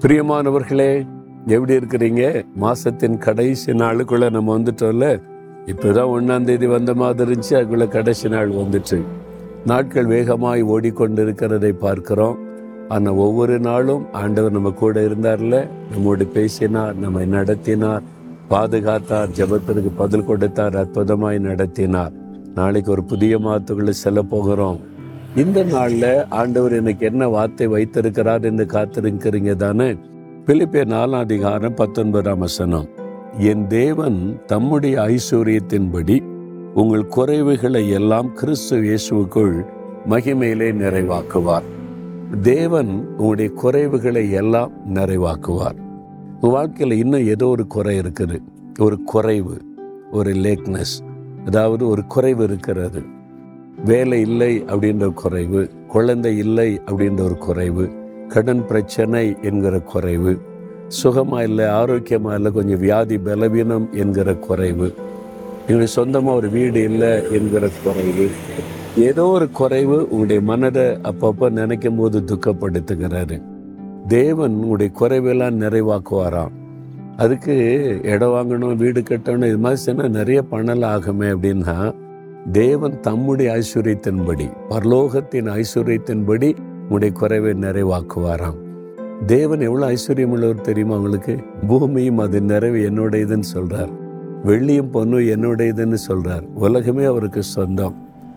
பிரியமானவர்களே எப்படி இருக்கிறீங்க? மாசத்தின் கடைசி நாளுக்குள்ள நம்ம வந்துட்டோம்ல? இப்பதான் ஒன்னாம் தேதி வந்த மாதிரி இருந்துச்சு அதுக்குள்ள கடைசி நாள் வந்துட்டு. நாட்கள் வேகமாய் ஓடிக்கொண்டிருக்கிறதை பார்க்கிறோம். ஆனால் ஒவ்வொரு நாளும் ஆண்டவர் நம்ம கூட இருந்தார்ல? நம்மோடு பேசினார் நம்மை நடத்தினார் பாதுகாத்தார் ஜெபத்திற்கு பதில் கொடுத்தார் அற்புதமாய் நடத்தினார். நாளைக்கு ஒரு புதிய மாதத்துக்குள்ள செல்ல போகிறோம். இந்த நாளில் ஆண்டவர் எனக்கு என்ன வார்த்தை வைத்திருக்கிறார் என்று காத்திருக்கிறீங்க தானே? பிலிப்பிய நாலாம் அதிகாரம் பத்தொன்பதாம் வசனம். என் தேவன் தம்முடைய ஐஸ்வர்யத்தின்படி உங்கள் குறைவுகளை எல்லாம் கிறிஸ்து இயேசுவுக்குள் மகிமையிலே நிறைவாக்குவார். தேவன் உங்களுடைய குறைவுகளை எல்லாம் நிறைவாக்குவார். வாழ்க்கையில் இன்னும் ஏதோ ஒரு குறை இருக்குது. ஒரு குறைவு ஒரு லேக்னஸ் அதாவது ஒரு குறைவு இருக்கிறது. வேலை இல்லை அப்படின்ற குறைவு குழந்தை இல்லை அப்படின்ற ஒரு குறைவு கடன் பிரச்சனை என்கிற குறைவு சுகமா இல்லை ஆரோக்கியமா இல்லை கொஞ்சம் வியாதி பலவீனம் என்கிற குறைவு எங்களுக்கு சொந்தமாக ஒரு வீடு இல்லை என்கிற குறைவு ஏதோ ஒரு குறைவு உங்களுடைய மனதை அப்பப்போ நினைக்கும் போது துக்கப்படுத்துகிறாரு. தேவன் உங்களுடைய குறைவெல்லாம் நிறைவாக்குவாராம். அதுக்கு இடம் வாங்கணும் வீடு கட்டணும் இது மாதிரி சொன்னால் நிறைய பணம் ஆகுமே அப்படின்னா தேவன் தம்முடைய ஐஸ்வர்யத்தின்படி பரலோகத்தின் ஐஸ்வர்யத்தின்படி உடைய குறைவை நிறைவாக்குவாராம். தேவன் எவ்வளோ ஐஸ்வர்யம் உள்ளவர் தெரியுமா உங்களுக்கு? பூமியும் அது நிறைவு என்னுடையதுன்னு சொல்றார். வெள்ளியும் பொண்ணும் என்னுடையதுன்னு சொல்றார். உலகமே அவருக்கு சொந்தம்.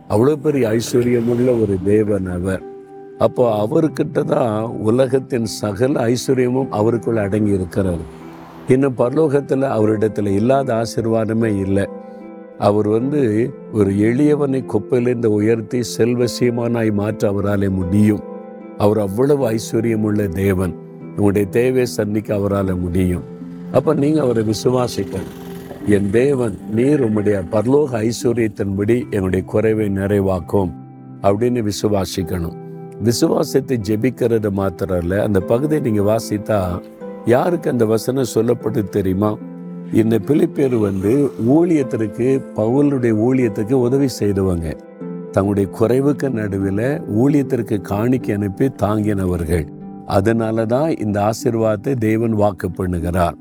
அவ்வளோ பெரிய ஐஸ்வர்யம் உள்ள ஒரு தேவன் அவர். அப்போ அவர்கிட்ட தான் உலகத்தின் சகல ஐஸ்வர்யமும் அவருக்குள் அடங்கி இருக்கிறார் இன்னும் பரலோகத்தில் அவரிடத்துல இல்லாத ஆசீர்வாதமே இல்லை. அவர் வந்து ஒரு எளியவனை குப்பையிலிருந்து உயர்த்தி செல்வ சீமானாய் மாற்ற அவராலே முடியும். அவர் அவ்வளவு ஐஸ்வர்யம் உள்ள தேவன். உங்களுடைய தேவை சந்திக்க அவரால் முடியும். அப்போ நீங்கள் அவரை விசுவாசிக்கணும். என் தேவன் நீர் உம்முடைய பரலோக ஐஸ்வர்யத்தின்படி என்னுடைய குறைவை நிறைவாக்கும் அப்படின்னு விசுவாசிக்கணும். விசுவாசத்தை ஜெபிக்கிறது மாத்திரம் இல்லை அந்த பகுதியை நீங்கள் வாசித்தா யாருக்கு அந்த வசனம் சொல்லப்பட்டு தெரியுமா? இந்த பிலிப்பேர் வந்து ஊழியத்திற்கு பவுலுடைய ஊழியத்துக்கு உதவி செய்தவங்க. தங்களுடைய குறைவுக்கு நடுவில் ஊழியத்திற்கு காணிக்கை அனுப்பி தாங்கினவர்கள். அதனால தான் இந்த ஆசிர்வாதத்தை தேவன் வாக்கு பண்ணுகிறார்.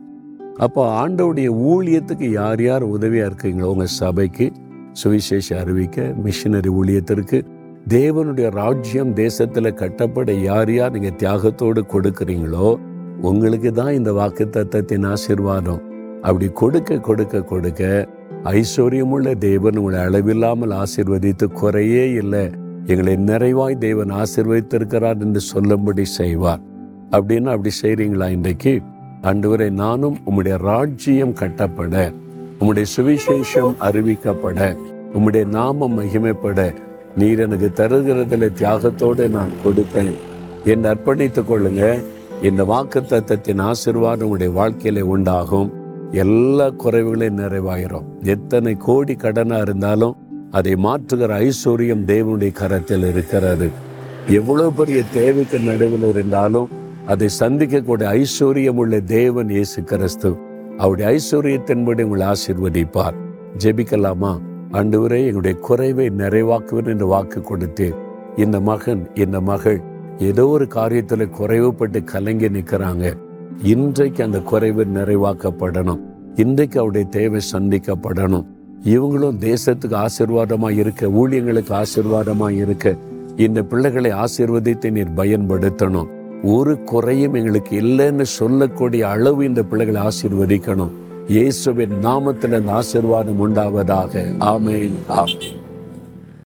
அப்போ ஆண்டவுடைய ஊழியத்துக்கு யார் யார் உதவியாக இருக்கீங்களோ உங்கள் சபைக்கு சுவிசேஷ அறிவிக்க மிஷினரி ஊழியத்திற்கு தேவனுடைய ராஜ்யம் தேசத்தில் கட்டப்பட யார் யார் நீங்கள் தியாகத்தோடு கொடுக்குறீங்களோ உங்களுக்கு தான் இந்த வாக்கு தத்தத்தின் ஆசிர்வாதம். அப்படி கொடுக்க கொடுக்க கொடுக்க ஐஸ்வர்யமுள்ள தேவன் உங்களை அளவில்லாமல் ஆசிர்வதித்து குறையே இல்லை. எங்களை நிறைவாய் தேவன் ஆசிர்வதித்திருக்கிறார் என்று சொல்லும்படி செய்வார். அப்படின்னு அப்படி செய்கிறீங்களா இன்றைக்கு? அன்றுவரை நானும் உம்முடைய ராஜ்யம் கட்டப்பட உம்முடைய சுவிசேஷம் அறிவிக்கப்பட உம்முடைய நாமம் மகிமைப்பட நீர் எனக்கு தருகிறதுல தியாகத்தோடு நான் கொடுப்பேன். என்னை அர்ப்பணித்துக் கொள்ளுங்க. இந்த வாக்கு தத்தத்தின் ஆசீர்வாதம் உங்களுடைய வாழ்க்கையில உண்டாகும். எல்லா குறைவுகளையும் நிறைவாயிரும் எத்தனை கோடி கடனா இருந்தாலும் அதை மாற்றுகிற ஐஸ்வர்யம் தேவனுடைய கரத்தில் இருக்கிறது. எவ்வளவு பெரிய தேவைக்கு நடுவில் இருந்தாலும் அதை சந்திக்கக்கூடிய ஐஸ்வர்யம் உள்ள தேவன் இயேசு கிறிஸ்து. அவருடைய ஐஸ்வர்யத்தின்படி உங்களை ஆசீர்வதிப்பார். ஜெபிக்கலாமா? ஆண்டவரே எங்களுடைய குறைவை நிறைவாக்குவேன் என்று வாக்கு கொடுத்தேன் இந்த மகன் இந்த மகள் ஏதோ ஒரு காரியத்தில் குறைவுபட்டு கலங்கி நிற்கிறாங்க. இன்றைக்கு அந்த குறைவு நிறைவாக்கப்படணும். இன்றைக்கு அவருடைய தேவை சந்திக்கப்படணும். இவங்களும் தேசத்துக்கு ஆசீர்வாதமா இருக்க ஊழியங்களுக்கு ஆசீர்வாதமா இருக்க இந்த பிள்ளைகளை ஆசீர்வதித்து நீர் பயன்படுத்தணும். ஒரு குறையும் எங்களுக்கு இல்லைன்னு சொல்லக்கூடிய அளவு இந்த பிள்ளைகளை ஆசீர்வதிக்கணும். இயேசுவின் நாமத்தில் அந்த ஆசீர்வாதம் உண்டாவதாக. ஆமென். ஆமென்.